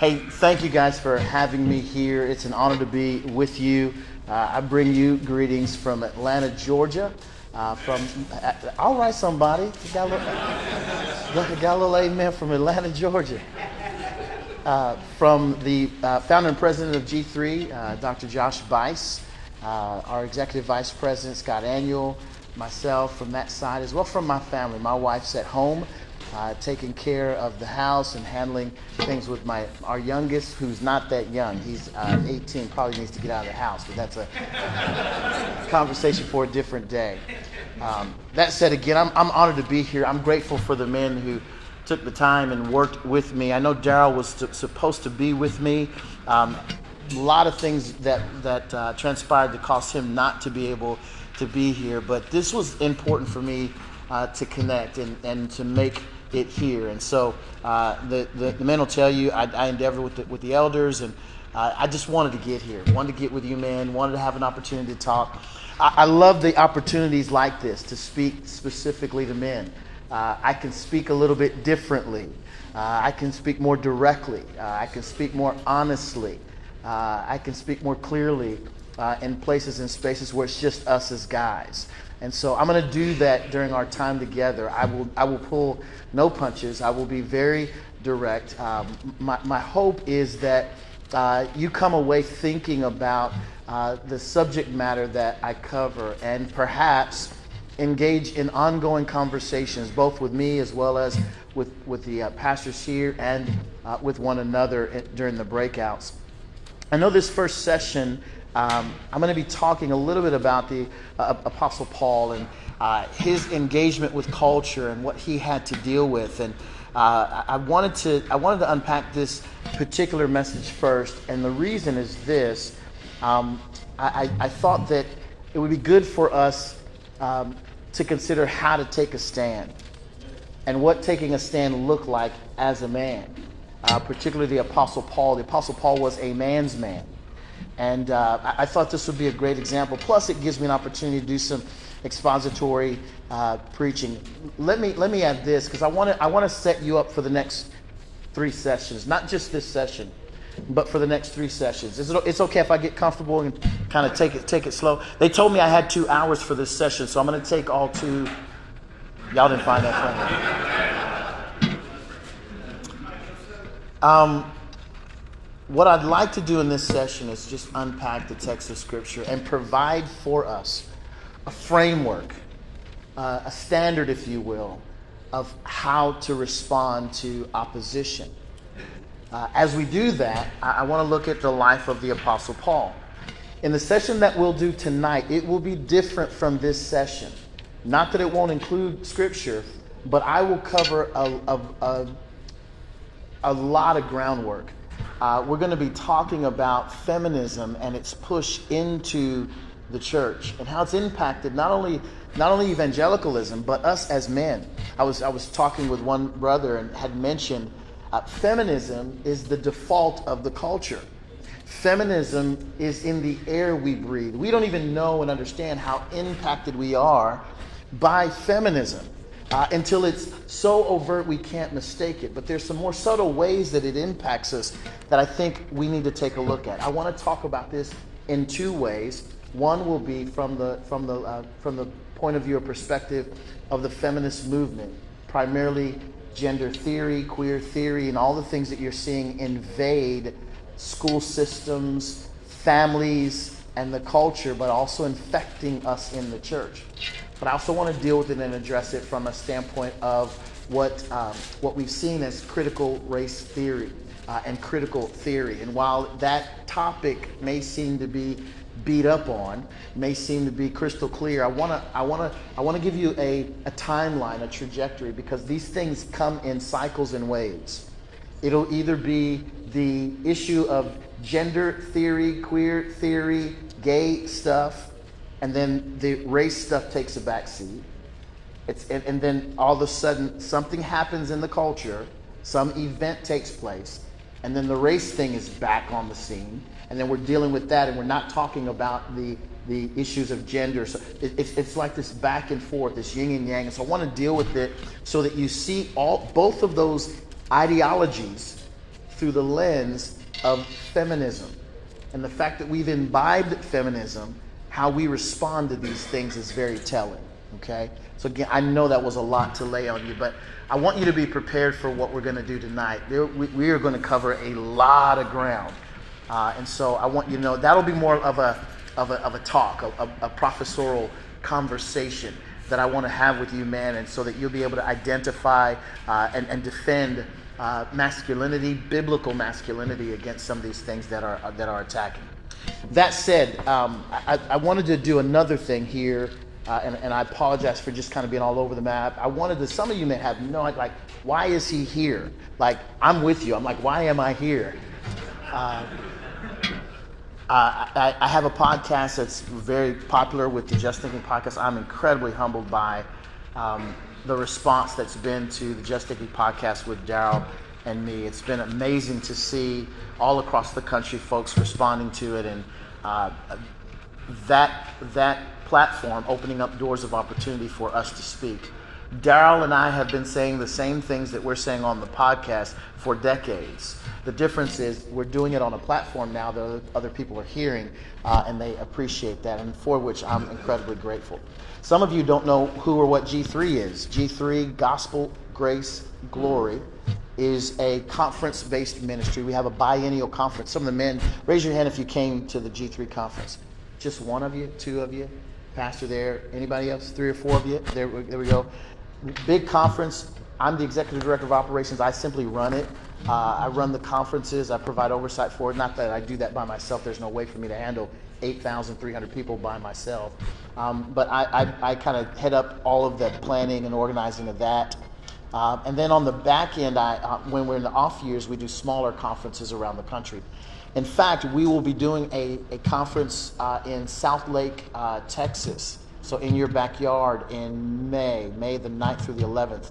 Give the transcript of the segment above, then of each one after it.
Hey, thank you guys for having me here. It's an honor to be with you. Uh, I bring you greetings from Atlanta, Georgia. Uh, from, uh, all right, somebody. Got a little, got a little amen from Atlanta, Georgia. Uh, from the uh, founder and president of G3, uh, Dr. Josh Buice, our executive vice president, Scott Aniol, myself from that side, as well from my family. My wife's at home uh, taking care of the house and handling things with my our youngest, who's not that young. He's uh, 18, probably needs to get out of the house, but that's a conversation for a different day. Um, that said, again, I'm, I'm honored to be here. I'm grateful for the men who took the time and worked with me. I know Darrell was t- supposed to be with me. Um, a lot of things that that uh, transpired to cause him not to be able to be here, but this was important for me uh, to connect and, and to make it here. And so uh, the, the, the, men will tell you, I, I endeavor with the, with the elders, and uh, I just wanted to get here, wanted to get with you men, wanted to have an opportunity to talk. I, I love the opportunities like this to speak specifically to men. Uh, I can speak a little bit differently. Uh, I can speak more directly. Uh, I can speak more honestly. Uh, I can speak more clearly in places and spaces where it's just us as guys. And so I'm going to do that during our time together. I will, I will pull no punches. I will be very direct. Um, my, my hope is that uh, you come away thinking about uh, the subject matter that I cover and perhaps engage in ongoing conversations, both with me as well as with, with the uh, pastors here and uh, with one another during the breakouts. I know this first session um, I'm going to be talking a little bit about the uh, Apostle Paul and uh, his engagement with culture and what he had to deal with. And uh, I wanted to I wanted to unpack this particular message first, and the reason is this: um, I, I, thought that it would be good for us um, to consider how to take a stand and what taking a stand looked like as a man. Uh, particularly the Apostle Paul. The Apostle Paul was a man's man. And uh, I, thought this would be a great example. Plus, it gives me an opportunity to do some expository uh, preaching. Let me let me add this because I want to I want to set you up for the next three sessions, not just this session, but for the next three sessions. It's, it's okay if I get comfortable and kind of take it take it slow. They told me I had two hours for this session, so I'm going to take all two. Y'all didn't find that funny. Um, what I'd like to do in this session is just unpack the text of Scripture and provide for us a framework, uh, a standard, if you will, of how to respond to opposition. Uh, as we do that, I, I want to look at the life of the Apostle Paul. In the session that we'll do tonight, it will be different from this session. Not that it won't include Scripture, but I will cover a, a, a, a lot of groundwork uh, we're going to be talking about feminism and its push into the church and how it's impacted not only not only evangelicalism but us as men. I was I was talking with one brother and had mentioned uh, feminism is the default of the culture. Feminism is in the air we breathe. We don't even know and understand how impacted we are by feminism uh, until it's so overt we can't mistake it. But there's some more subtle ways that it impacts us that I think we need to take a look at. I want to talk about this in two ways. One will be from the from the uh, from the point of view or perspective of the feminist movement, primarily gender theory, queer theory, and all the things that you're seeing invade school systems, families, and the culture, but also infecting us in the church. But I also want to deal with it and address it from a standpoint of what, um, what we've seen as critical race theory uh, and critical theory. And while that topic may seem to be beat up on, may seem to be crystal clear, I want to I want to I want to give you a, a timeline, a trajectory, because these things come in cycles and waves. It'll either be the issue of gender theory, queer theory, gay stuff, and then the race stuff takes a back seat. It's, and, and then all of a sudden something happens in the culture, some event takes place, and then the race thing is back on the scene, and then we're dealing with that, and we're not talking about the the issues of gender. So it, it's, it's like this back and forth, this yin and yang. And so I want to deal with it so that you see all both of those ideologies through the lens of feminism. And the fact that we've imbibed feminism, how we respond to these things is very telling. Okay? So, again, I know that was a lot to lay on you, but I want you to be prepared for what we're going to do tonight. There, we, we, are going to cover a lot of ground. Uh, and so I want you to know that'll be more of a, of a, of a talk, a, a, a professorial conversation that I want to have with you, man, and so that you'll be able to identify uh, and, and defend uh, masculinity, biblical masculinity, against some of these things that are that are attacking. That said, um, I, I, wanted to do another thing here, uh, and, and, I apologize for just kind of being all over the map. I wanted to. Some of you may have no like, why is he here? Like, I'm with you. I'm like, why am I here? Uh, I, I, have a podcast that's very popular with the Just Thinking podcast. I'm incredibly humbled by um, the response that's been to the Just Thinking podcast with Darrell and me. It's been amazing to see all across the country folks responding to it, and uh, that that platform opening up doors of opportunity for us to speak. Darrell and I have been saying the same things that we're saying on the podcast for decades. The difference is we're doing it on a platform now that other people are hearing, uh, and they appreciate that, and for which I'm incredibly grateful. Some of you don't know who or what G3 is. G3, Gospel, Grace, Glory, is a conference based ministry. We have a biennial conference. Some of the men, raise your hand if you came to the G3 conference. Just one of you, two of you, pastor there. Anybody else? Three or four of you? There, there we go. Big conference. I'm the executive director of operations. I simply run it. Uh, I run the conferences. I provide oversight for it. Not that I do that by myself. There's no way for me to handle 8,300 people by myself. Um, but I, I, I kind of head up all of the planning and organizing of that. Uh, and then on the back end, I, uh, when we're in the off years, we do smaller conferences around the country. In fact, we will be doing a, a conference uh, in Southlake, uh, Texas. So in your backyard in May, May the 9th through the 11th.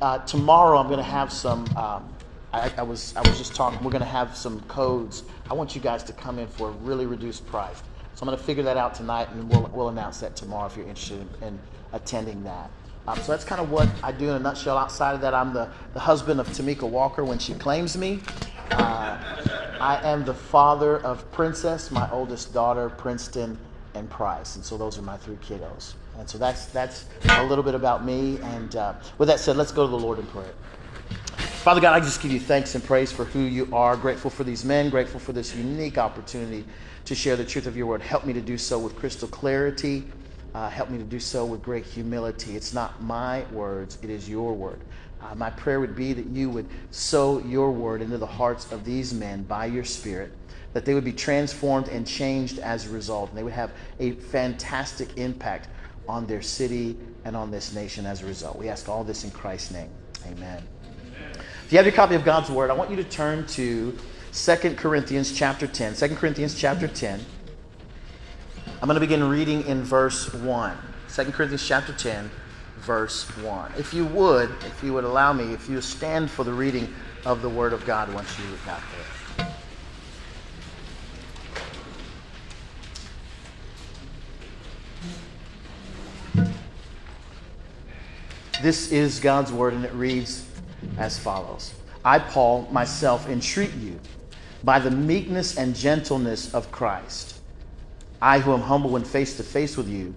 Uh, tomorrow, I'm going to have some. Um, I, I, was I was just talking. We're going to have some codes. I want you guys to come in for a really reduced price. So I'm going to figure that out tonight, and we'll we'll announce that tomorrow if you're interested in, in attending that. Um, so that's kind of what I do in a nutshell. Outside of that, I'm the, the husband of Tamika Walker when she claims me. Uh, I am the father of Princess, my oldest daughter, Princeton, and Price. And so those are my three kiddos. And so that's that's a little bit about me. And uh, with that said, let's go to the Lord in prayer. Father God, I just give you thanks and praise for who you are. Grateful for these men, grateful for this unique opportunity to share the truth of your word. Help me to do so with crystal clarity. Uh, help me to do so with great humility. It's not my words, it is your word. Uh, my prayer would be that you would sow your word into the hearts of these men by your spirit, that they would be transformed and changed as a result, and they would have a fantastic impact on their city and on this nation as a result. We ask all this in Christ's name. Amen. If you have your copy of God's Word, I want you to turn to 2 Corinthians chapter 10. 2 Corinthians chapter 10. I'm going to begin reading in verse 1. 2 Corinthians chapter 10, verse 1. If you would, if you would allow me, if you stand for the reading of the Word of God once you got there. This is God's Word, and it reads as follows I, Paul, myself entreat you by the meekness and gentleness of Christ. I, who am humble when face to face with you,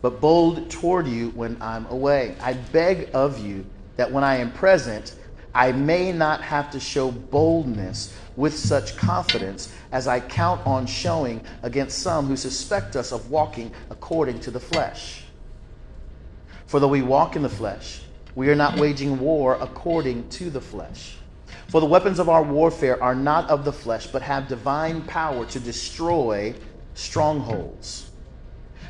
but bold toward you when I'm away. I beg of you that when I am present, I may not have to show boldness with such confidence as I count on showing against some who suspect us of walking according to the flesh. For though we walk in the flesh, we are not waging war according to the flesh. For the weapons of our warfare are not of the flesh, but have divine power to destroy strongholds.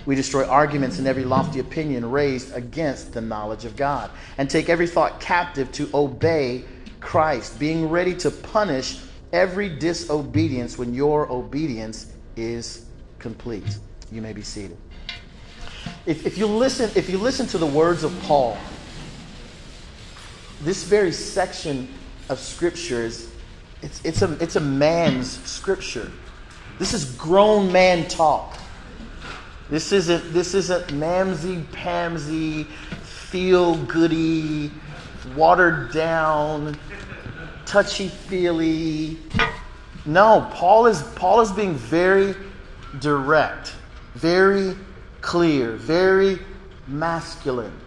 We destroy arguments and every lofty opinion raised against the knowledge of God, and take every thought captive to obey Christ, being ready to punish every disobedience when your obedience is complete. You may be seated. If, if, you listen, if you listen to the words of Paul, this very section of scripture is it's, it's, a, it's a man's scripture. This is grown man talk. This isn't this isn't mamsy pamsy, feel goody, watered down touchy feely. No, Paul is, Paul is being very direct, very clear, very masculine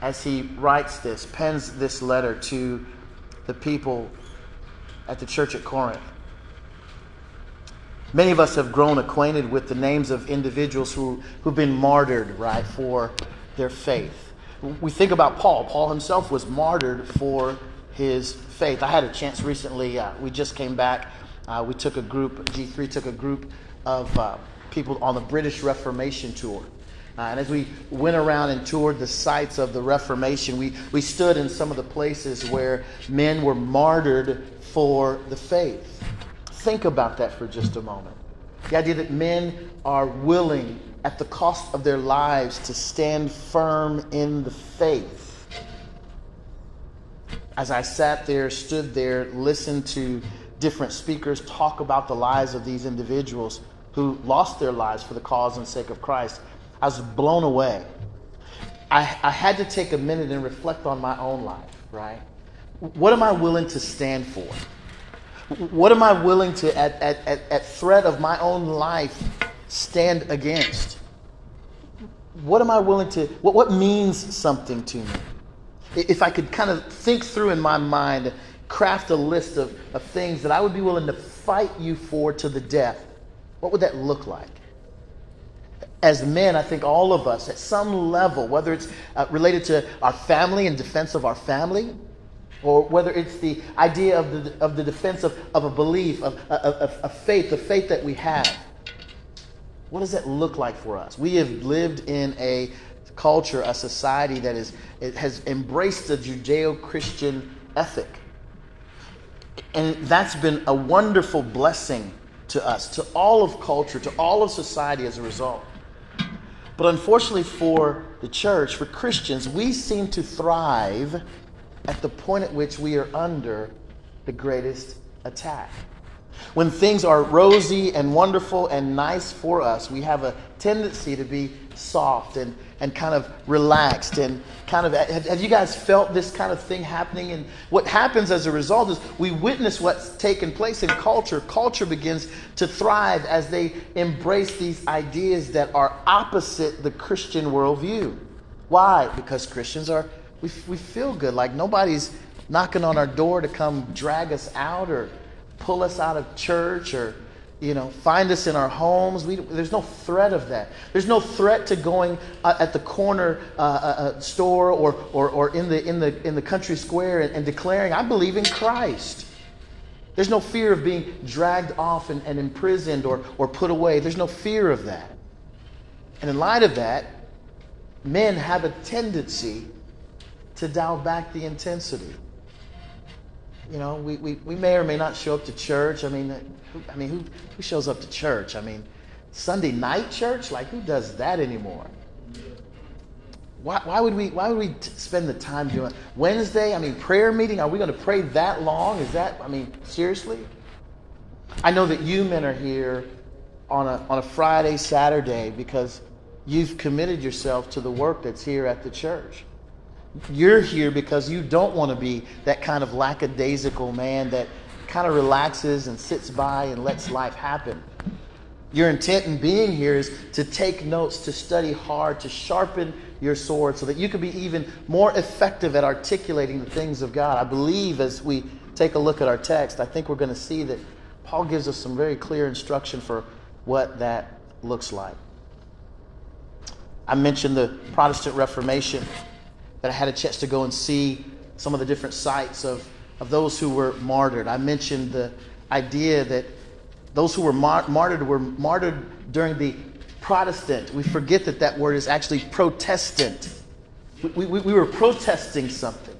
as he writes this, pens this letter to the people at the church at Corinth. Many of us have grown acquainted with the names of individuals who, who've been martyred, right, for their faith. We think about Paul. Paul himself was martyred for his faith. I had a chance recently, uh, we just came back. Uh, we took a group, G3 took a group of uh, people on the British Reformation tour. Uh, and as we went around and toured the sites of the Reformation, we, we stood in some of the places where men were martyred for the faith. Think about that for just a moment. The idea that men are willing, at the cost of their lives, to stand firm in the faith. As I sat there, stood there, listened to different speakers talk about the lives of these individuals who lost their lives for the cause and sake of Christ, I was blown away. I, I had to take a minute and reflect on my own life, right? What am I willing to stand for? What am I willing to, at, at, at, at threat of my own life, stand against? What am I willing to, what, what means something to me? If I could kind of think through in my mind, craft a list of, of things that I would be willing to fight you for to the death, what would that look like? As men, I think all of us, at some level, whether it's uh, related to our family and defense of our family, or whether it's the idea of the, of the defense of, of a belief, of, of faith, the faith that we have. What does that look like for us? We have lived in a culture, a society that is, it has embraced the Judeo Christian ethic. And that's been a wonderful blessing to us, to all of culture, to all of society as a result. But unfortunately for the church, for Christians, we seem to thrive at the point at which we are under the greatest attack. When things are rosy and wonderful and nice for us, we have a tendency to be soft and, and kind of relaxed and kind of. Have, have, you guys felt this kind of thing happening? And what happens as a result is we witness what's taken place in culture. Culture begins to thrive as they embrace these ideas that are opposite the Christian worldview. Why? Because Christians are we, we feel good. Like nobody's knocking on our door to come drag us out or pull us out of church or you know find us in our homes. We, there's no threat of that. There's no threat to going uh, at the corner uh, uh, uh, store or, or, or in, the, in, the, in the country square and, and, declaring i believe in christ. There's no fear of being dragged off and, and imprisoned or, or put away. There's no fear of that. And in light of that men have a tendency to dial back the intensity. You know, we, we, we may or may not show up to church. I mean, who, I mean, who, who shows up to church? I mean, Sunday night church? Like, who does that anymore? Why, why would we, why would we spend the time doing Wednesday? I mean, prayer meeting? Are we going to pray that long? Is that, I mean, seriously? I know that you men are here on a, on a Friday, Saturday because you've committed yourself to the work that's here at the church. You're here because you don't want to be that kind of lackadaisical man that kind of relaxes and sits by and lets life happen. Your intent in being here is to take notes, to study hard, to sharpen your sword so that you can be even more effective at articulating the things of God. I believe as we take a look at our text, I think we're going to see that Paul gives us some very clear instruction for what that looks like. I mentioned the Protestant Reformation that I had a chance to go and see some of the different sites of, of those who were martyred. I mentioned the idea that those who were mar- martyred were martyred during the Protestant. We forget that that word is actually Protestant. We, we, we were protesting something.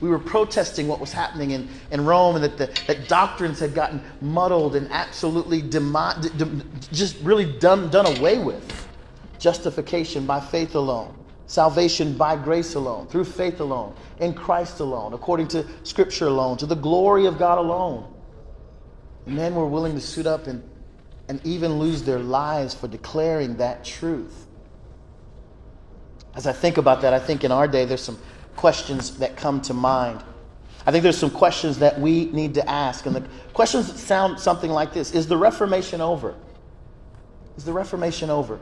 We were protesting what was happening in, in Rome and that, the, that doctrines had gotten muddled and absolutely demo, just really done, done away with. Justification by faith alone. Salvation by grace alone, through faith alone, in Christ alone, according to Scripture alone, to the glory of God alone. Men were willing to suit up and, and even lose their lives for declaring that truth. As I think about that, I think in our day there's some questions that come to mind. I think there's some questions that we need to ask. And the questions sound something like this Is the Reformation over? Is the Reformation over?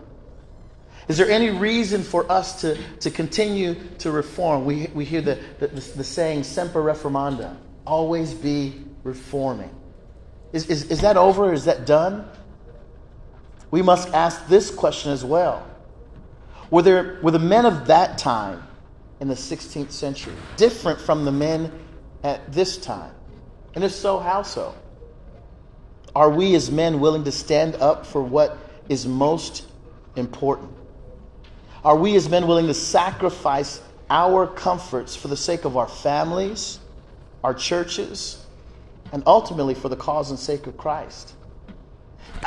Is there any reason for us to, to continue to reform? We, we hear the, the, the saying, Semper Reformanda, always be reforming. Is, is, is that over? Is that done? We must ask this question as well. Were, there, were the men of that time in the 16th century different from the men at this time? And if so, how so? Are we as men willing to stand up for what is most important? Are we as men willing to sacrifice our comforts for the sake of our families, our churches, and ultimately for the cause and sake of Christ?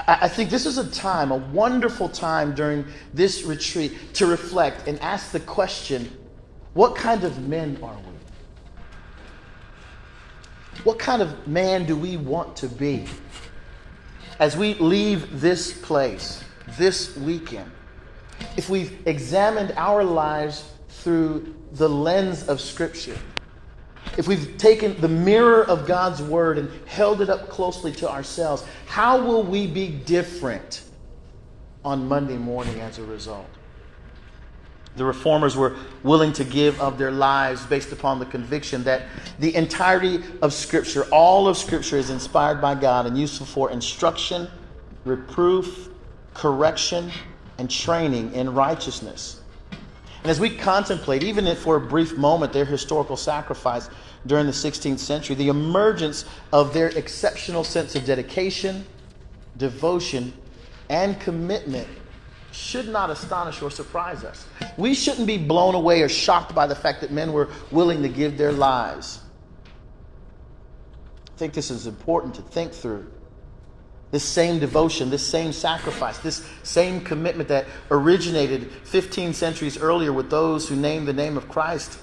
I think this is a time, a wonderful time during this retreat to reflect and ask the question what kind of men are we? What kind of man do we want to be? As we leave this place this weekend, if we've examined our lives through the lens of Scripture, if we've taken the mirror of God's Word and held it up closely to ourselves, how will we be different on Monday morning as a result? The reformers were willing to give of their lives based upon the conviction that the entirety of Scripture, all of Scripture, is inspired by God and useful for instruction, reproof, correction, and training in righteousness. And as we contemplate, even if for a brief moment, their historical sacrifice during the 16th century, the emergence of their exceptional sense of dedication, devotion, and commitment should not astonish or surprise us. We shouldn't be blown away or shocked by the fact that men were willing to give their lives. I think this is important to think through. This same devotion, this same sacrifice, this same commitment that originated 15 centuries earlier with those who named the name of Christ,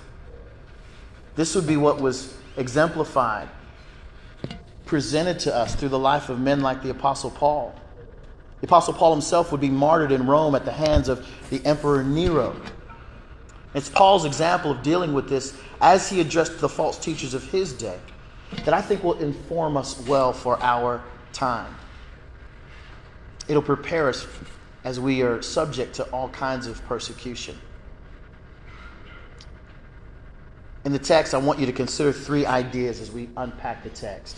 this would be what was exemplified, presented to us through the life of men like the Apostle Paul. The Apostle Paul himself would be martyred in Rome at the hands of the Emperor Nero. It's Paul's example of dealing with this as he addressed the false teachers of his day that I think will inform us well for our time. It'll prepare us as we are subject to all kinds of persecution. In the text, I want you to consider three ideas as we unpack the text.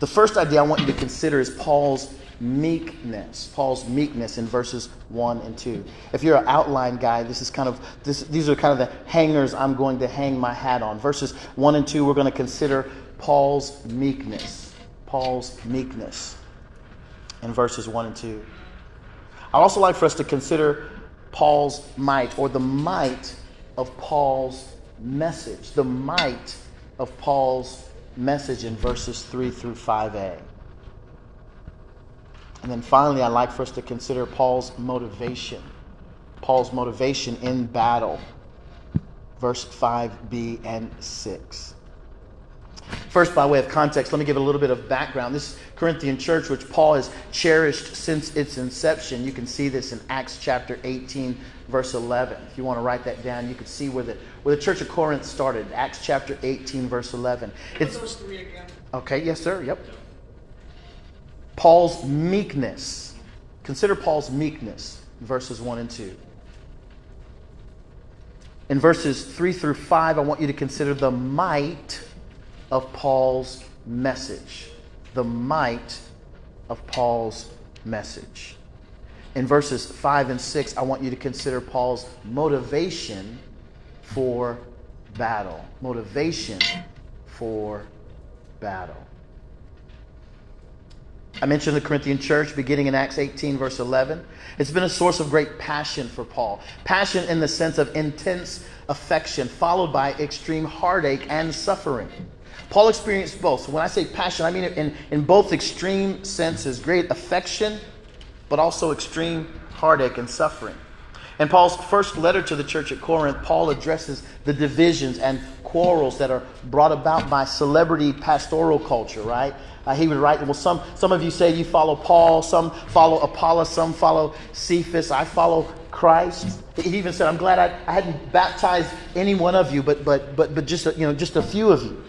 The first idea I want you to consider is Paul's meekness. Paul's meekness in verses 1 and 2. If you're an outline guy, this is kind of this, these are kind of the hangers I'm going to hang my hat on. Verses 1 and 2, we're going to consider Paul's meekness. Paul's meekness in verses 1 and 2. I'd also like for us to consider Paul's might, or the might of Paul's message. The might of Paul's message in verses 3 through 5a. And then finally, I'd like for us to consider Paul's motivation. Paul's motivation in battle. Verse 5b and 6. First, by way of context, let me give a little bit of background. This Corinthian church, which Paul has cherished since its inception, you can see this in Acts chapter 18, verse 11. If you want to write that down, you can see where the, where the church of Corinth started. Acts chapter 18, verse 11. It's, those three again? Okay, yes, sir. Yep. Paul's meekness. Consider Paul's meekness, verses 1 and 2. In verses 3 through 5, I want you to consider the might of Paul's message. The might of Paul's message. In verses 5 and 6, I want you to consider Paul's motivation for battle. Motivation for battle. I mentioned the Corinthian church beginning in Acts 18, verse 11. It's been a source of great passion for Paul. Passion in the sense of intense affection, followed by extreme heartache and suffering. Paul experienced both. So when I say passion, I mean in, in both extreme senses great affection, but also extreme heartache and suffering. In Paul's first letter to the church at Corinth, Paul addresses the divisions and quarrels that are brought about by celebrity pastoral culture, right? Uh, he would write, well, some, some of you say you follow Paul, some follow Apollos, some follow Cephas, I follow Christ. He even said, I'm glad I, I hadn't baptized any one of you, but, but, but, but just, a, you know, just a few of you.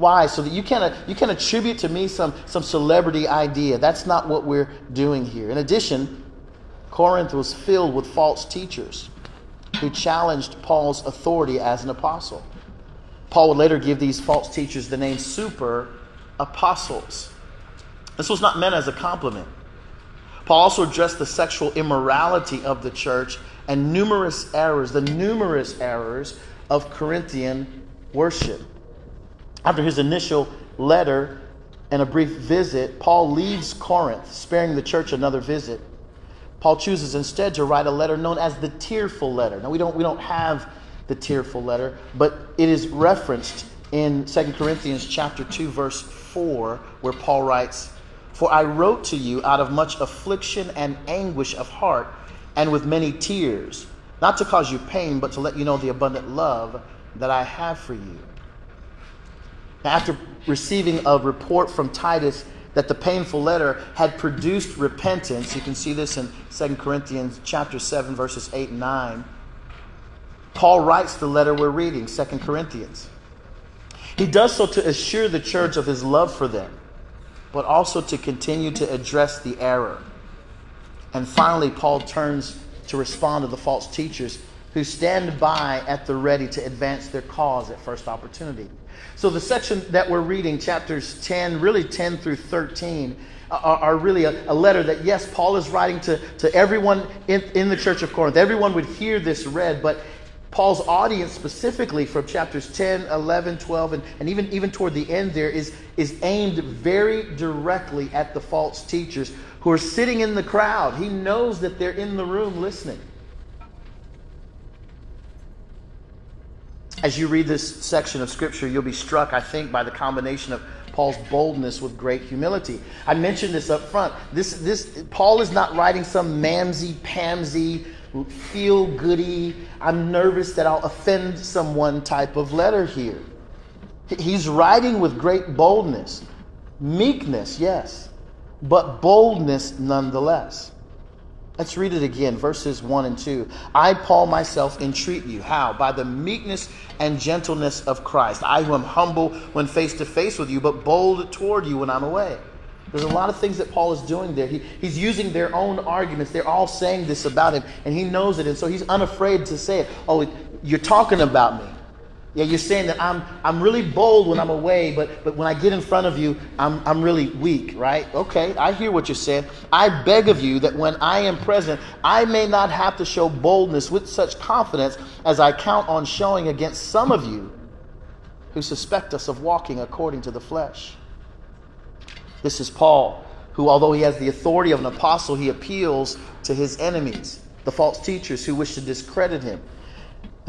Why? So that you can, you can attribute to me some, some celebrity idea. That's not what we're doing here. In addition, Corinth was filled with false teachers who challenged Paul's authority as an apostle. Paul would later give these false teachers the name super apostles. This was not meant as a compliment. Paul also addressed the sexual immorality of the church and numerous errors, the numerous errors of Corinthian worship. After his initial letter and a brief visit, Paul leaves Corinth, sparing the church another visit. Paul chooses instead to write a letter known as the tearful letter. Now we don't we don't have the tearful letter, but it is referenced in 2 Corinthians chapter 2 verse 4 where Paul writes, "For I wrote to you out of much affliction and anguish of heart and with many tears, not to cause you pain, but to let you know the abundant love that I have for you." After receiving a report from Titus that the painful letter had produced repentance, you can see this in 2 Corinthians chapter 7 verses 8 and 9. Paul writes the letter we're reading, 2 Corinthians. He does so to assure the church of his love for them, but also to continue to address the error. And finally, Paul turns to respond to the false teachers who stand by at the ready to advance their cause at first opportunity. So, the section that we're reading, chapters 10, really 10 through 13, are, are really a, a, letter that, yes, Paul is writing to, to everyone in, in the church of Corinth. Everyone would hear this read, but Paul's audience, specifically from chapters 10, 11, 12, and, and even, even toward the end there, is, is aimed very directly at the false teachers who are sitting in the crowd. He knows that they're in the room listening. As you read this section of Scripture, you'll be struck, I think, by the combination of Paul's boldness with great humility. I mentioned this up front. This, this, Paul is not writing some mamsy pamsy, feel goody, I'm nervous that I'll offend someone type of letter here. He's writing with great boldness, meekness, yes, but boldness nonetheless. Let's read it again, verses 1 and 2. I, Paul, myself entreat you. How? By the meekness and gentleness of Christ. I, who am humble when face to face with you, but bold toward you when I'm away. There's a lot of things that Paul is doing there. He, he's using their own arguments. They're all saying this about him, and he knows it. And so he's unafraid to say it. Oh, you're talking about me. Yeah, you're saying that I'm, I'm really bold when I'm away, but, but when I get in front of you, I'm, I'm really weak, right? Okay, I hear what you're saying. I beg of you that when I am present, I may not have to show boldness with such confidence as I count on showing against some of you who suspect us of walking according to the flesh. This is Paul, who, although he has the authority of an apostle, he appeals to his enemies, the false teachers who wish to discredit him.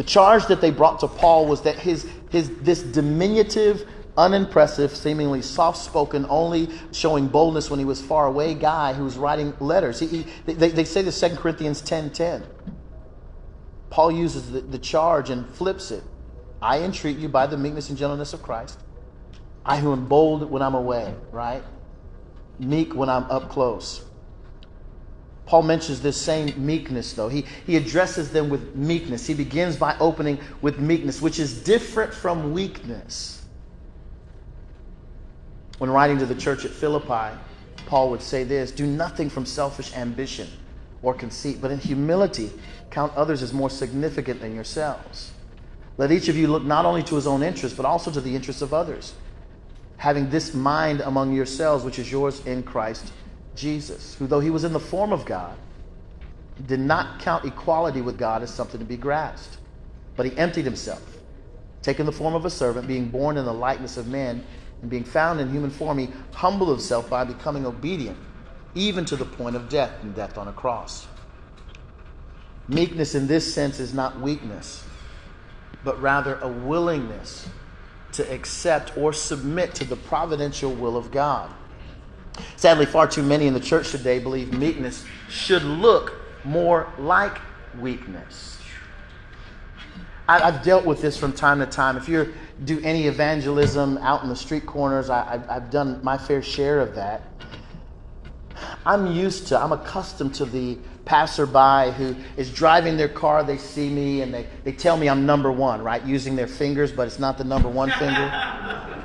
The charge that they brought to Paul was that his, his, this diminutive, unimpressive, seemingly soft spoken, only showing boldness when he was far away guy who was writing letters. He, he, they, they say this 2 Corinthians 10 10. Paul uses the, the charge and flips it. I entreat you by the meekness and gentleness of Christ. I who am bold when I'm away, right? Meek when I'm up close. Paul mentions this same meekness, though. He, he addresses them with meekness. He begins by opening with meekness, which is different from weakness. When writing to the church at Philippi, Paul would say this Do nothing from selfish ambition or conceit, but in humility count others as more significant than yourselves. Let each of you look not only to his own interest, but also to the interests of others, having this mind among yourselves, which is yours in Christ Jesus, who, though he was in the form of God, did not count equality with God as something to be grasped, but he emptied himself, taking the form of a servant, being born in the likeness of men, and being found in human form, he humbled himself by becoming obedient, even to the point of death and death on a cross. Meekness in this sense is not weakness, but rather a willingness to accept or submit to the providential will of God. Sadly, far too many in the church today believe meekness should look more like weakness. I, have dealt with this from time to time. If you do any evangelism out in the street corners, I, I've done my fair share of that. I'm used to, I'm accustomed to the passerby who is driving their car, they see me, and they, they tell me I'm number one, right? Using their fingers, but it's not the number one finger.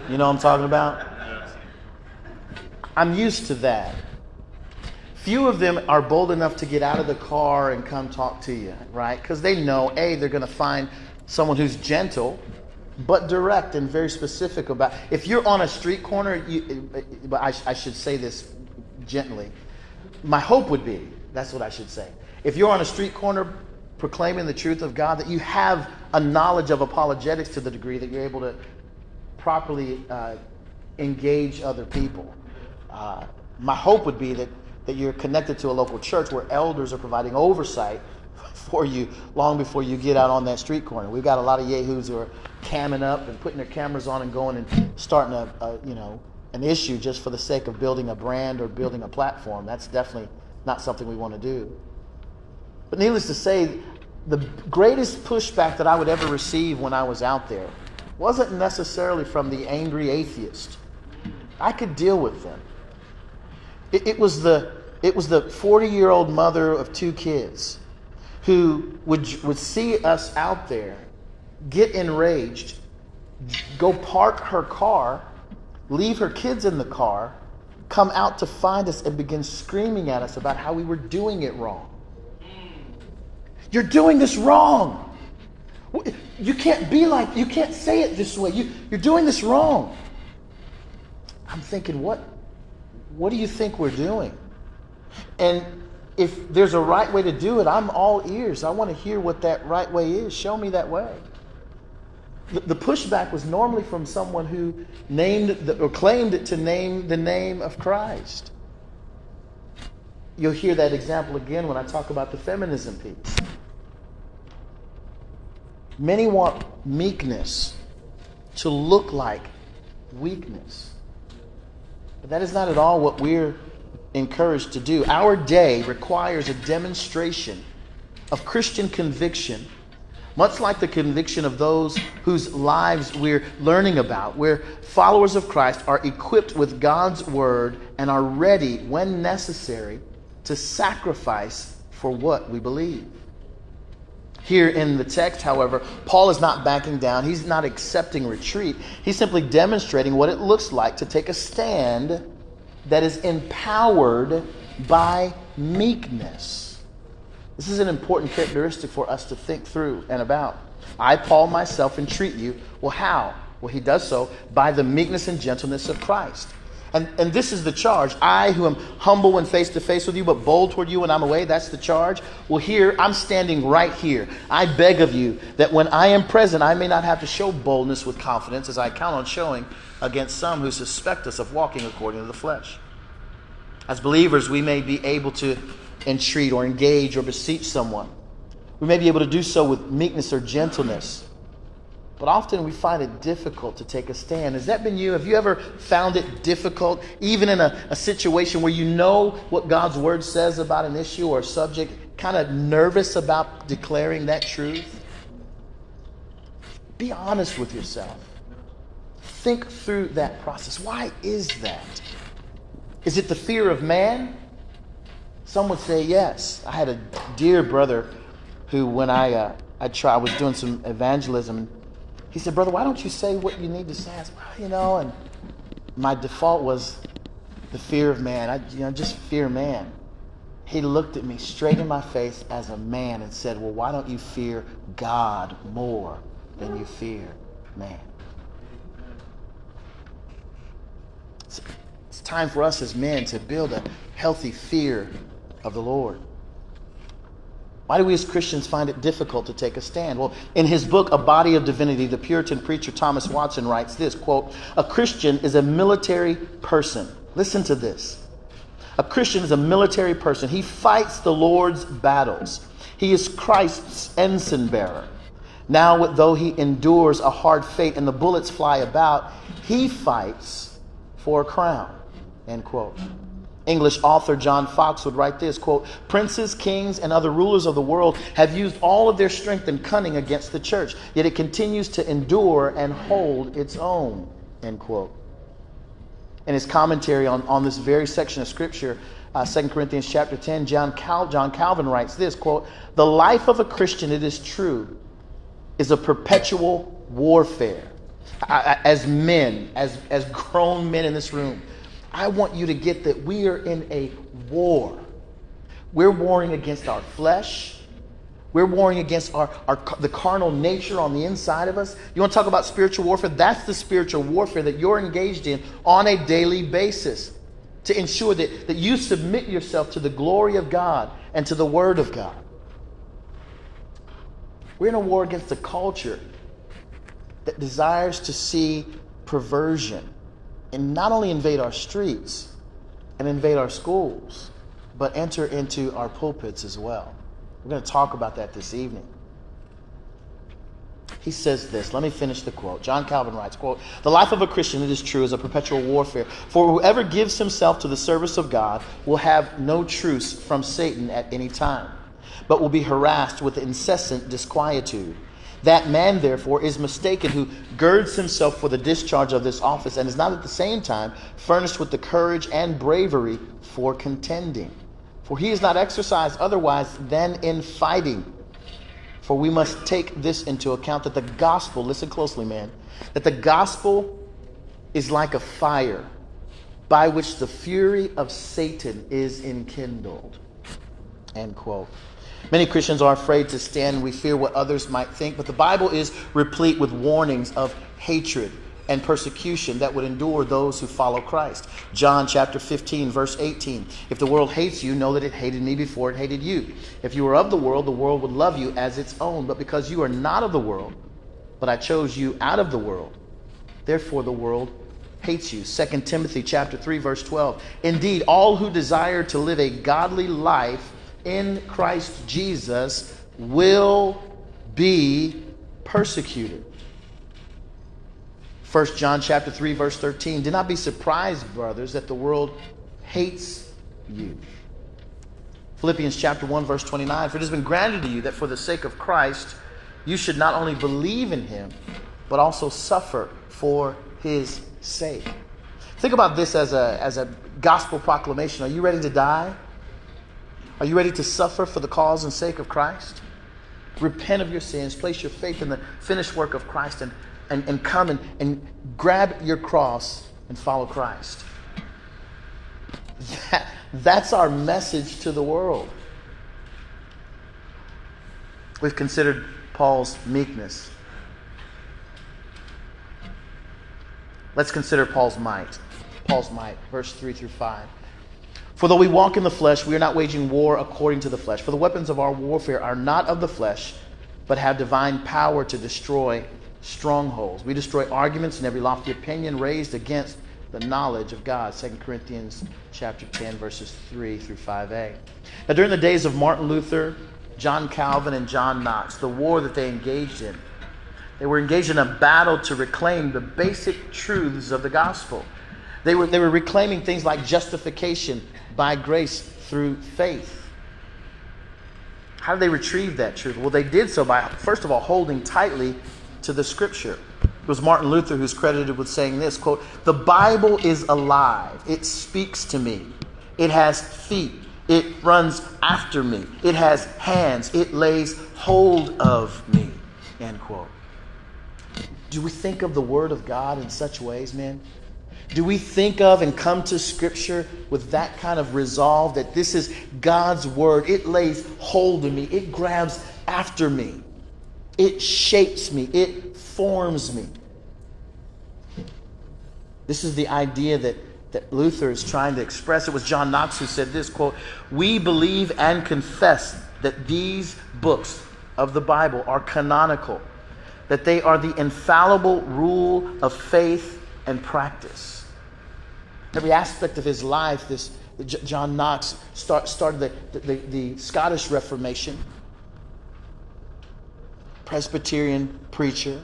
You know what I'm talking about? I'm used to that. Few of them are bold enough to get out of the car and come talk to you, right? Because they know, A, they're going to find someone who's gentle, but direct and very specific about. If you're on a street corner, you, but I, I should say this gently. My hope would be, that's what I should say. If you're on a street corner proclaiming the truth of God, that you have a knowledge of apologetics to the degree that you're able to properly uh, engage other people. Uh, my hope would be that, that you're connected to a local church where elders are providing oversight for you long before you get out on that street corner. We've got a lot of yahoos who are camming up and putting their cameras on and going and starting a, a you know an issue just for the sake of building a brand or building a platform. That's definitely not something we want to do. But needless to say, the greatest pushback that I would ever receive when I was out there wasn't necessarily from the angry atheist. I could deal with them. It, it was the it was the 40 year old mother of two kids who would, would see us out there, get enraged, go park her car, leave her kids in the car, come out to find us and begin screaming at us about how we were doing it wrong. You're doing this wrong. You can't be like, you can't say it this way. You, you're doing this wrong. I'm thinking, what, what do you think we're doing? And if there's a right way to do it, I'm all ears. I want to hear what that right way is. Show me that way. The, pushback was normally from someone who named the, or claimed to name the name of Christ. You'll hear that example again when I talk about the feminism piece. Many want meekness to look like weakness. But that is not at all what we're encouraged to do. Our day requires a demonstration of Christian conviction, much like the conviction of those whose lives we're learning about, where followers of Christ are equipped with God's word and are ready, when necessary, to sacrifice for what we believe. Here in the text, however, Paul is not backing down. He's not accepting retreat. He's simply demonstrating what it looks like to take a stand that is empowered by meekness. This is an important characteristic for us to think through and about. I, Paul, myself, entreat you. Well, how? Well, he does so by the meekness and gentleness of Christ. And, and this is the charge. I, who am humble when face to face with you, but bold toward you when I'm away, that's the charge. Well, here, I'm standing right here. I beg of you that when I am present, I may not have to show boldness with confidence as I count on showing against some who suspect us of walking according to the flesh. As believers, we may be able to entreat or engage or beseech someone. We may be able to do so with meekness or gentleness. But often we find it difficult to take a stand. Has that been you? Have you ever found it difficult, even in a, a situation where you know what God's word says about an issue or subject, kind of nervous about declaring that truth? Be honest with yourself. Think through that process. Why is that? Is it the fear of man? Some would say yes. I had a dear brother who, when I, uh, I, try, I was doing some evangelism, he said, Brother, why don't you say what you need to say? I said, well, you know, and my default was the fear of man. I, you know, just fear man. He looked at me straight in my face as a man and said, Well, why don't you fear God more than you fear man? It's time for us as men to build a healthy fear of the Lord. Why do we as Christians find it difficult to take a stand? Well, in his book, A Body of Divinity, the Puritan preacher Thomas Watson writes this quote, A Christian is a military person. Listen to this. A Christian is a military person. He fights the Lord's battles. He is Christ's ensign bearer. Now, though he endures a hard fate and the bullets fly about, he fights for a crown. End quote. English author John Foxe would write this quote, Princes, kings, and other rulers of the world have used all of their strength and cunning against the church, yet it continues to endure and hold its own. End quote. In his commentary on, on this very section of scripture, uh, 2 Corinthians chapter 10, John, Cal- John Calvin writes this quote, The life of a Christian, it is true, is a perpetual warfare I, as men, as, as grown men in this room, I want you to get that we are in a war. We're warring against our flesh. We're warring against our, our, the carnal nature on the inside of us. You want to talk about spiritual warfare? That's the spiritual warfare that you're engaged in on a daily basis to ensure that, that you submit yourself to the glory of God and to the Word of God. We're in a war against a culture that desires to see perversion and not only invade our streets and invade our schools, but enter into our pulpits as well. We're going to talk about that this evening. He says this. Let me finish the quote. John Calvin writes, quote, The life of a Christian, it is true, is a perpetual warfare. For whoever gives himself to the service of God will have no truce from Satan at any time, but will be harassed with incessant disquietude. That man, therefore, is mistaken who girds himself for the discharge of this office and is not at the same time furnished with the courage and bravery for contending. For he is not exercised otherwise than in fighting. For we must take this into account that the gospel, listen closely, man, that the gospel is like a fire by which the fury of Satan is enkindled. End quote. Many Christians are afraid to stand. We fear what others might think. But the Bible is replete with warnings of hatred and persecution that would endure those who follow Christ. John chapter 15, verse 18. If the world hates you, know that it hated me before it hated you. If you were of the world, the world would love you as its own. But because you are not of the world, but I chose you out of the world, therefore the world hates you. 2 Timothy chapter 3, verse 12. Indeed, all who desire to live a godly life in Christ Jesus will be persecuted. 1 John chapter 3 verse 13 Do not be surprised brothers that the world hates you. Philippians chapter 1 verse 29 For it has been granted to you that for the sake of Christ you should not only believe in him but also suffer for his sake. Think about this as a as a gospel proclamation. Are you ready to die? Are you ready to suffer for the cause and sake of Christ? Repent of your sins, place your faith in the finished work of Christ, and, and, and come and, and grab your cross and follow Christ. That, that's our message to the world. We've considered Paul's meekness. Let's consider Paul's might. Paul's might, verse 3 through 5. For though we walk in the flesh, we are not waging war according to the flesh. For the weapons of our warfare are not of the flesh, but have divine power to destroy strongholds. We destroy arguments and every lofty opinion raised against the knowledge of God. 2 Corinthians chapter 10, verses 3 through 5a. Now, during the days of Martin Luther, John Calvin, and John Knox, the war that they engaged in, they were engaged in a battle to reclaim the basic truths of the gospel. They were, they were reclaiming things like justification by grace through faith. How did they retrieve that truth? Well, they did so by, first of all, holding tightly to the scripture. It was Martin Luther who's credited with saying this quote, The Bible is alive. It speaks to me. It has feet. It runs after me. It has hands. It lays hold of me. End quote. Do we think of the Word of God in such ways, man? Do we think of and come to Scripture with that kind of resolve that this is God's Word? It lays hold of me, it grabs after me, it shapes me, it forms me. This is the idea that, that Luther is trying to express. It was John Knox who said this quote, We believe and confess that these books of the Bible are canonical, that they are the infallible rule of faith and practice every aspect of his life. This John Knox start, started the, the, the Scottish Reformation, Presbyterian preacher,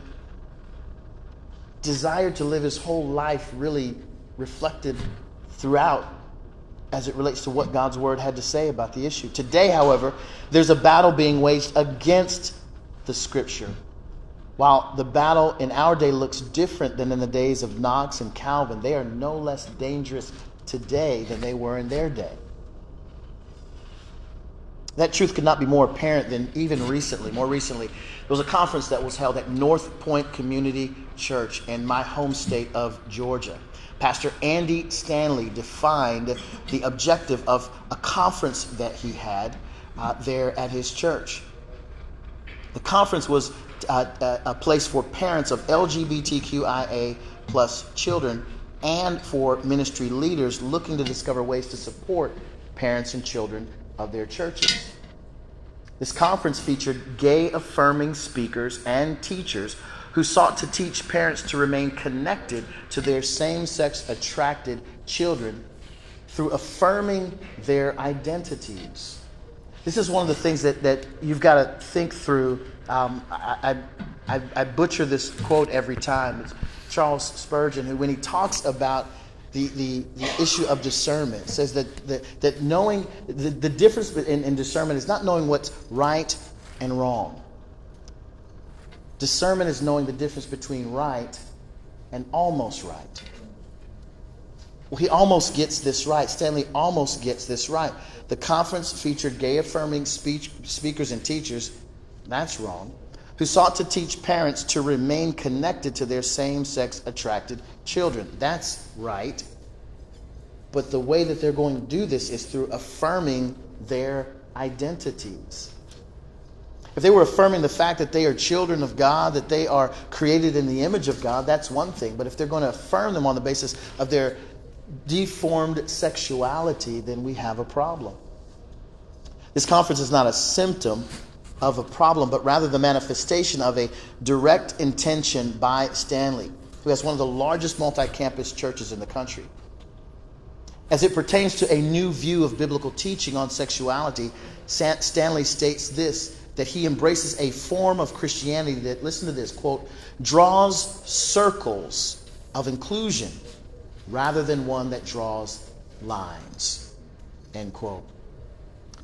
desired to live his whole life really reflected throughout as it relates to what God's word had to say about the issue. Today, however, there's a battle being waged against the scripture. While the battle in our day looks different than in the days of Knox and Calvin, they are no less dangerous today than they were in their day. That truth could not be more apparent than even recently. More recently, there was a conference that was held at North Point Community Church in my home state of Georgia. Pastor Andy Stanley defined the objective of a conference that he had uh, there at his church. The conference was uh, uh a place for parents of LGBTQIA plus children and for ministry leaders looking to discover ways to support parents and children of their churches. This conference featured gay affirming speakers and teachers who sought to teach parents to remain connected to their same sex attracted children through affirming their identities. This is one of the things that, that you've got to think through. Um, I, I, I, butcher this quote every time. It's Charles Spurgeon, who, when he talks about the, the, the issue of discernment. Says that, that, that knowing the, the difference in, in discernment is not knowing what's right and wrong. Discernment is knowing the difference between right and almost right. Well, he almost gets this right. Stanley almost gets this right. The conference featured gay affirming speech, speakers and teachers. That's wrong. Who sought to teach parents to remain connected to their same sex attracted children. That's right. But the way that they're going to do this is through affirming their identities. If they were affirming the fact that they are children of God, that they are created in the image of God, that's one thing. But if they're going to affirm them on the basis of their deformed sexuality, then we have a problem. This conference is not a symptom of a problem, but rather the manifestation of a direct intention by Stanley who has one of the largest multi campus churches in the country. As it pertains to a new view of biblical teaching on sexuality, Stanley states this that he embraces a form of Christianity that, listen to this, quote, draws circles of inclusion rather than one that draws lines, end quote.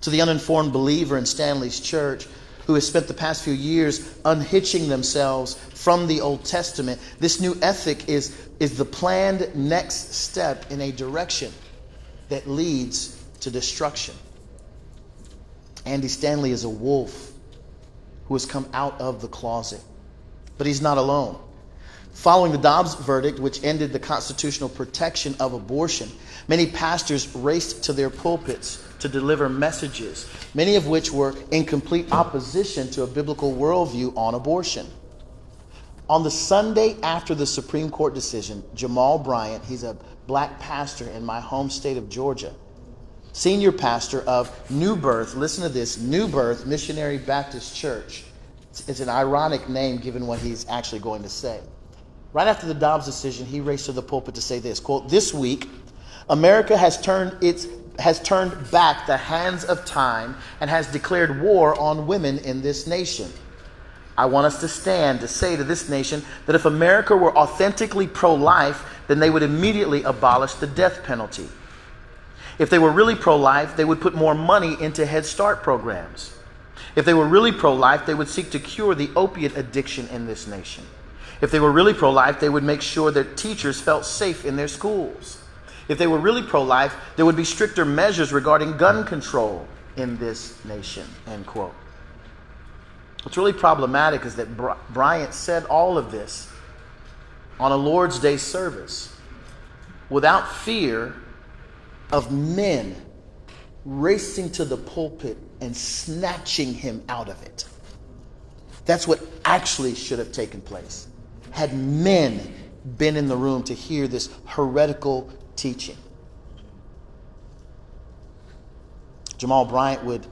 To the uninformed believer in Stanley's church, who has spent the past few years unhitching themselves from the Old Testament, this new ethic is, is the planned next step in a direction that leads to destruction. Andy Stanley is a wolf who has come out of the closet, but he's not alone. Following the Dobbs verdict, which ended the constitutional protection of abortion, many pastors raced to their pulpits to deliver messages, many of which were in complete opposition to a biblical worldview on abortion. On the Sunday after the Supreme Court decision, Jamal Bryant, he's a black pastor in my home state of Georgia, senior pastor of New Birth, listen to this New Birth Missionary Baptist Church. It's an ironic name given what he's actually going to say. Right after the Dobbs decision, he raced to the pulpit to say this quote, This week, America has turned its has turned back the hands of time and has declared war on women in this nation. I want us to stand to say to this nation that if America were authentically pro life, then they would immediately abolish the death penalty. If they were really pro life, they would put more money into Head Start programs. If they were really pro life, they would seek to cure the opiate addiction in this nation. If they were really pro life, they would make sure that teachers felt safe in their schools. If they were really pro life, there would be stricter measures regarding gun control in this nation. End quote. What's really problematic is that Bryant said all of this on a Lord's Day service without fear of men racing to the pulpit and snatching him out of it. That's what actually should have taken place. Had men been in the room to hear this heretical teaching. Jamal Bryant would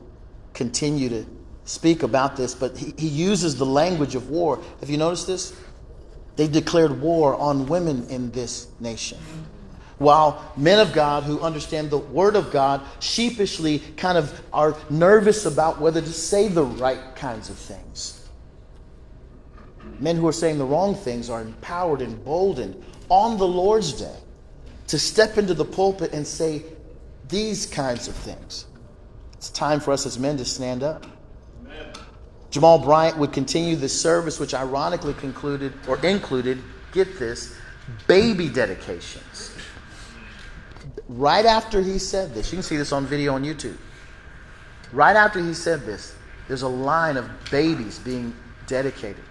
continue to speak about this, but he, he uses the language of war. Have you noticed this? They declared war on women in this nation. While men of God who understand the Word of God sheepishly kind of are nervous about whether to say the right kinds of things. Men who are saying the wrong things are empowered emboldened on the Lord's day to step into the pulpit and say these kinds of things. It's time for us as men to stand up. Amen. Jamal Bryant would continue the service, which ironically concluded or included, get this, baby dedications. Right after he said this, you can see this on video on YouTube. right after he said this, there's a line of babies being dedicated.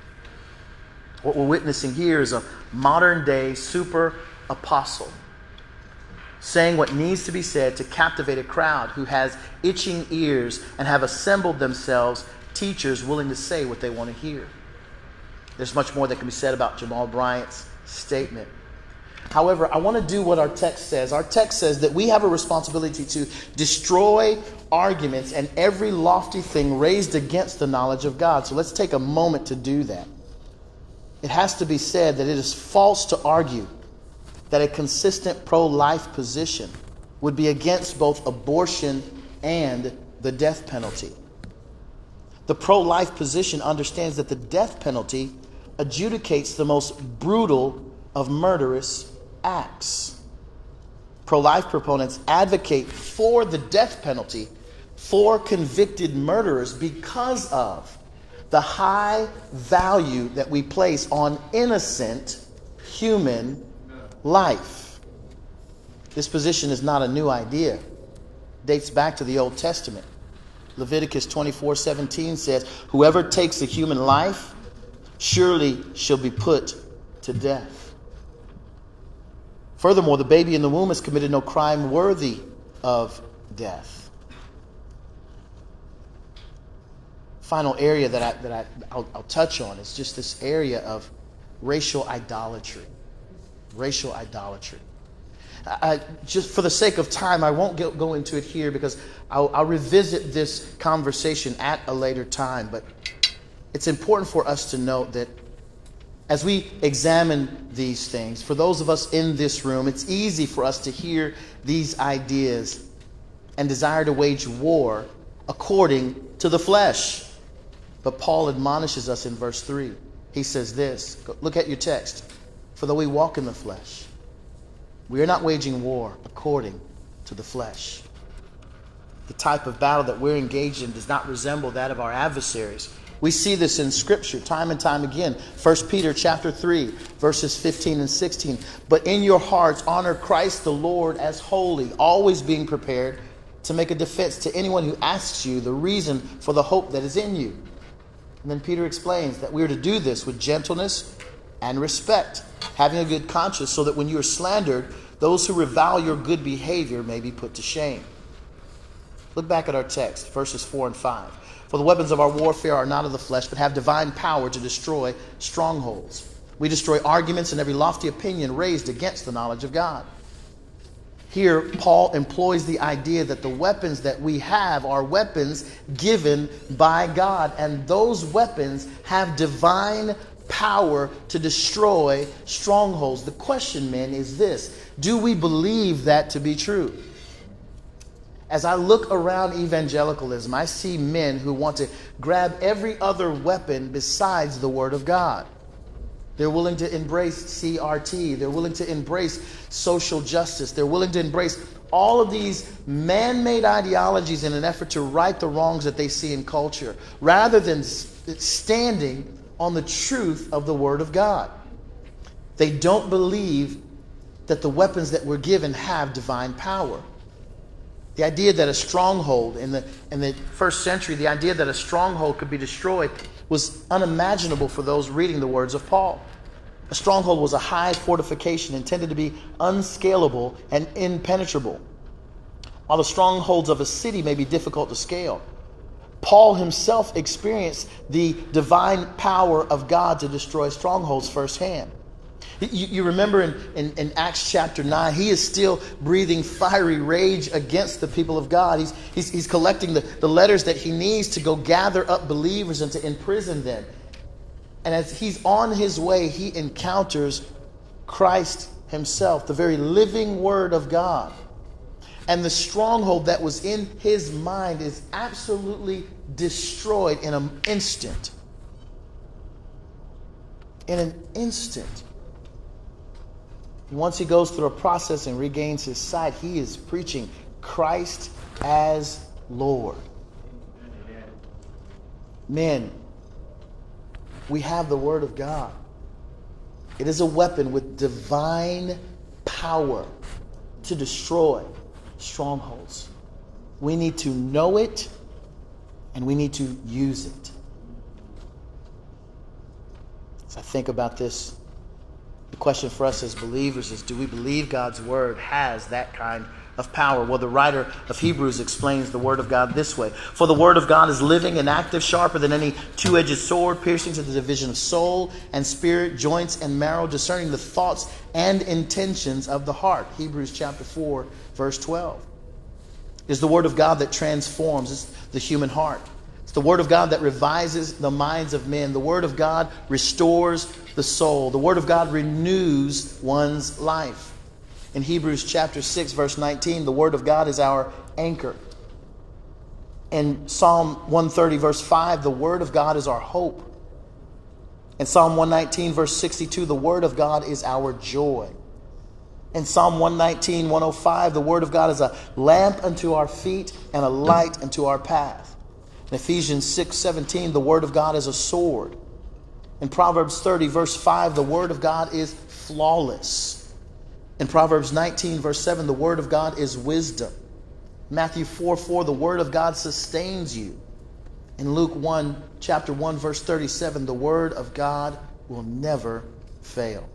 What we're witnessing here is a modern day super apostle saying what needs to be said to captivate a crowd who has itching ears and have assembled themselves teachers willing to say what they want to hear. There's much more that can be said about Jamal Bryant's statement. However, I want to do what our text says. Our text says that we have a responsibility to destroy arguments and every lofty thing raised against the knowledge of God. So let's take a moment to do that. It has to be said that it is false to argue that a consistent pro life position would be against both abortion and the death penalty. The pro life position understands that the death penalty adjudicates the most brutal of murderous acts. Pro life proponents advocate for the death penalty for convicted murderers because of the high value that we place on innocent human life. This position is not a new idea. It dates back to the Old Testament. Leviticus 24:17 says, "Whoever takes a human life surely shall be put to death." Furthermore, the baby in the womb has committed no crime worthy of death. Final area that, I, that I, I'll, I'll touch on is just this area of racial idolatry racial idolatry. I, just for the sake of time, I won't get, go into it here because I'll, I'll revisit this conversation at a later time. But it's important for us to note that as we examine these things, for those of us in this room, it's easy for us to hear these ideas and desire to wage war according to the flesh. But Paul admonishes us in verse 3. He says this look at your text. For though we walk in the flesh, we are not waging war according to the flesh. The type of battle that we're engaged in does not resemble that of our adversaries. We see this in scripture time and time again. 1 Peter chapter 3 verses 15 and 16. But in your hearts honor Christ the Lord as holy, always being prepared to make a defense to anyone who asks you the reason for the hope that is in you. And then Peter explains that we are to do this with gentleness and respect, having a good conscience, so that when you are slandered, those who revile your good behavior may be put to shame. Look back at our text, verses 4 and 5. For the weapons of our warfare are not of the flesh, but have divine power to destroy strongholds. We destroy arguments and every lofty opinion raised against the knowledge of God. Here, Paul employs the idea that the weapons that we have are weapons given by God, and those weapons have divine power to destroy strongholds. The question, men, is this Do we believe that to be true? As I look around evangelicalism, I see men who want to grab every other weapon besides the Word of God. They're willing to embrace CRT. They're willing to embrace social justice. They're willing to embrace all of these man made ideologies in an effort to right the wrongs that they see in culture rather than standing on the truth of the Word of God. They don't believe that the weapons that we're given have divine power. The idea that a stronghold in the, in the first century, the idea that a stronghold could be destroyed was unimaginable for those reading the words of Paul. A stronghold was a high fortification intended to be unscalable and impenetrable. While the strongholds of a city may be difficult to scale, Paul himself experienced the divine power of God to destroy strongholds firsthand. You, you remember in, in, in, Acts chapter 9, he is still breathing fiery rage against the people of God. He's, he's, he's collecting the, the letters that he needs to go gather up believers and to imprison them. And as he's on his way, he encounters Christ himself, the very living word of God. And the stronghold that was in his mind is absolutely destroyed in an instant. In an instant. Once he goes through a process and regains his sight, he is preaching Christ as Lord. Men, we have the Word of God. It is a weapon with divine power to destroy strongholds. We need to know it and we need to use it. As I think about this, the question for us as believers is do we believe God's word has that kind of power? Well, the writer of Hebrews explains the word of God this way For the word of God is living and active, sharper than any two edged sword, piercing to the division of soul and spirit, joints and marrow, discerning the thoughts and intentions of the heart. Hebrews chapter 4, verse 12. It is the word of God that transforms the human heart. It's the word of God that revises the minds of men. The word of God restores the soul. The Word of God renews one's life. In Hebrews chapter 6, verse 19, the Word of God is our anchor. In Psalm 130, verse 5, the Word of God is our hope. In Psalm 119, verse 62, the Word of God is our joy. In Psalm 119, 105, the Word of God is a lamp unto our feet and a light unto our path. In Ephesians 6, 17, the Word of God is a sword. In Proverbs 30, verse 5, the word of God is flawless. In Proverbs 19, verse 7, the word of God is wisdom. Matthew 4, 4, the word of God sustains you. In Luke 1, chapter 1, verse 37, the word of God will never fail.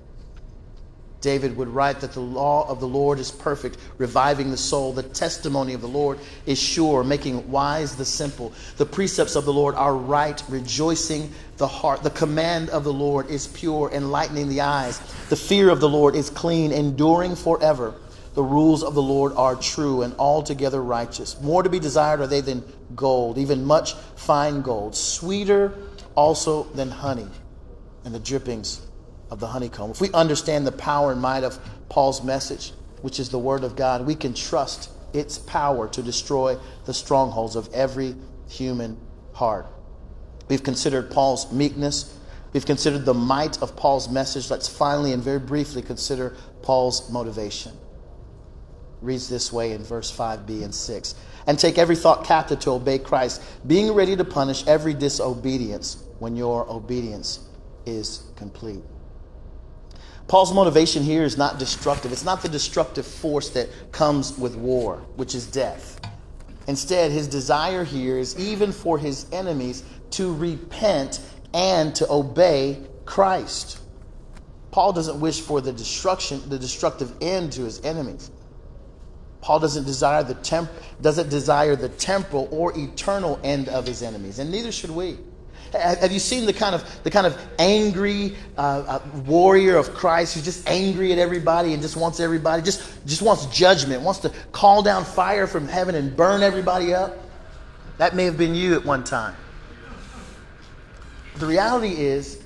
David would write that the law of the Lord is perfect, reviving the soul. The testimony of the Lord is sure, making wise the simple. The precepts of the Lord are right, rejoicing the heart. The command of the Lord is pure, enlightening the eyes. The fear of the Lord is clean, enduring forever. The rules of the Lord are true and altogether righteous. More to be desired are they than gold, even much fine gold, sweeter also than honey, and the drippings of the honeycomb. If we understand the power and might of Paul's message, which is the Word of God, we can trust its power to destroy the strongholds of every human heart. We've considered Paul's meekness. We've considered the might of Paul's message. Let's finally and very briefly consider Paul's motivation. reads this way in verse 5b and 6. And take every thought captive to obey Christ, being ready to punish every disobedience when your obedience is complete. Paul's motivation here is not destructive. It's not the destructive force that comes with war, which is death. Instead, his desire here is even for his enemies to repent and to obey Christ. Paul doesn't wish for the destruction, the destructive end to his enemies. Paul doesn't desire the temp, doesn't desire the temporal or eternal end of his enemies, and neither should we. Have you seen the kind of the kind of angry uh, uh, warrior of Christ who's just angry at everybody and just wants everybody just just wants judgment, wants to call down fire from heaven and burn everybody up? That may have been you at one time. The reality is,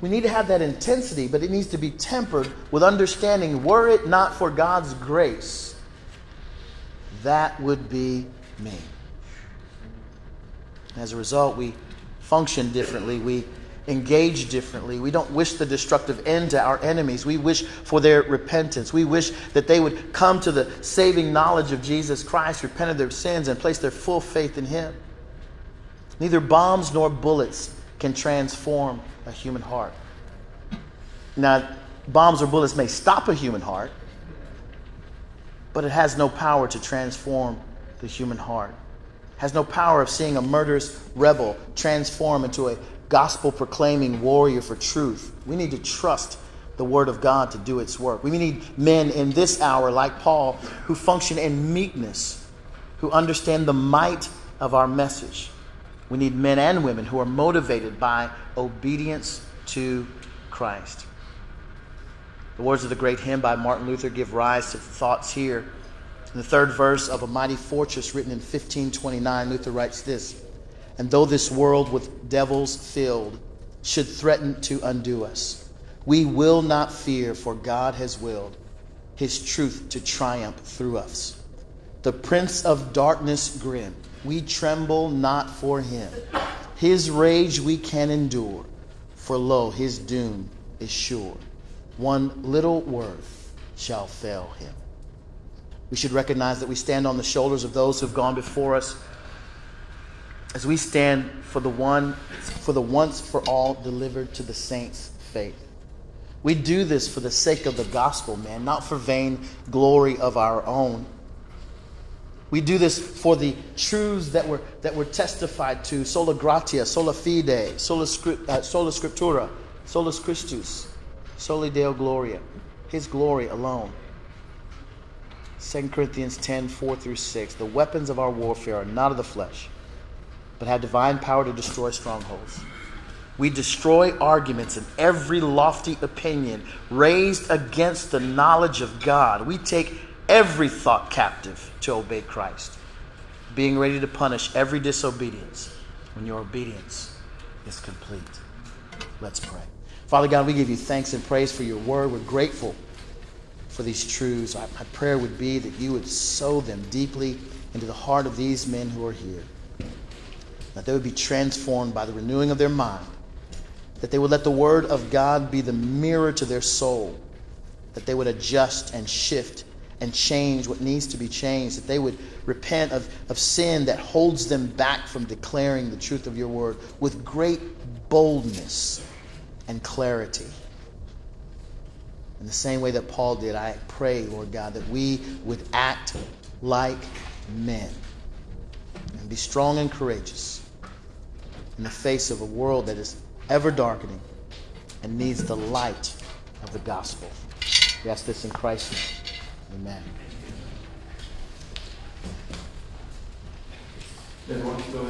we need to have that intensity, but it needs to be tempered with understanding. Were it not for God's grace, that would be me. As a result, we function differently. We engage differently. We don't wish the destructive end to our enemies. We wish for their repentance. We wish that they would come to the saving knowledge of Jesus Christ, repent of their sins, and place their full faith in Him. Neither bombs nor bullets can transform a human heart. Now, bombs or bullets may stop a human heart, but it has no power to transform the human heart has no power of seeing a murderous rebel transform into a gospel proclaiming warrior for truth. We need to trust the Word of God to do its work. We need men in this hour, like Paul, who function in meekness, who understand the might of our message. We need men and women who are motivated by obedience to Christ. The words of the great hymn by Martin Luther give rise to thoughts here in the third verse of A Mighty Fortress, written in 1529, Luther writes this And though this world with devils filled should threaten to undo us, we will not fear, for God has willed his truth to triumph through us. The prince of darkness grim, we tremble not for him. His rage we can endure, for lo, his doom is sure. One little word shall fail him. We should recognize that we stand on the shoulders of those who have gone before us as we stand for the one for the once for all delivered to the saints faith. We do this for the sake of the gospel, man, not for vain glory of our own. We do this for the truths that were, that were testified to sola gratia, sola fide, sola, uh, sola scriptura, solus Christus, soli Deo gloria, His glory alone. 2 Corinthians 10 4 through 6. The weapons of our warfare are not of the flesh, but have divine power to destroy strongholds. We destroy arguments and every lofty opinion raised against the knowledge of God. We take every thought captive to obey Christ, being ready to punish every disobedience when your obedience is complete. Let's pray. Father God, we give you thanks and praise for your word. We're grateful for these truths. My prayer would be that you would sow them deeply into the heart of these men who are here, that they would be transformed by the renewing of their mind that they would let the Word of God be the mirror to their soul, that they would adjust and shift and change what needs to be changed, that they would repent of, of sin that holds them back from declaring the truth of your Word with great boldness and clarity. In the same way that Paul did, I pray, Lord God, that we would act like men and be strong and courageous in the face of a world that is ever darkening, and needs the light of the gospel. We ask this in Christ's name. Amen. Then why don't you go ahead?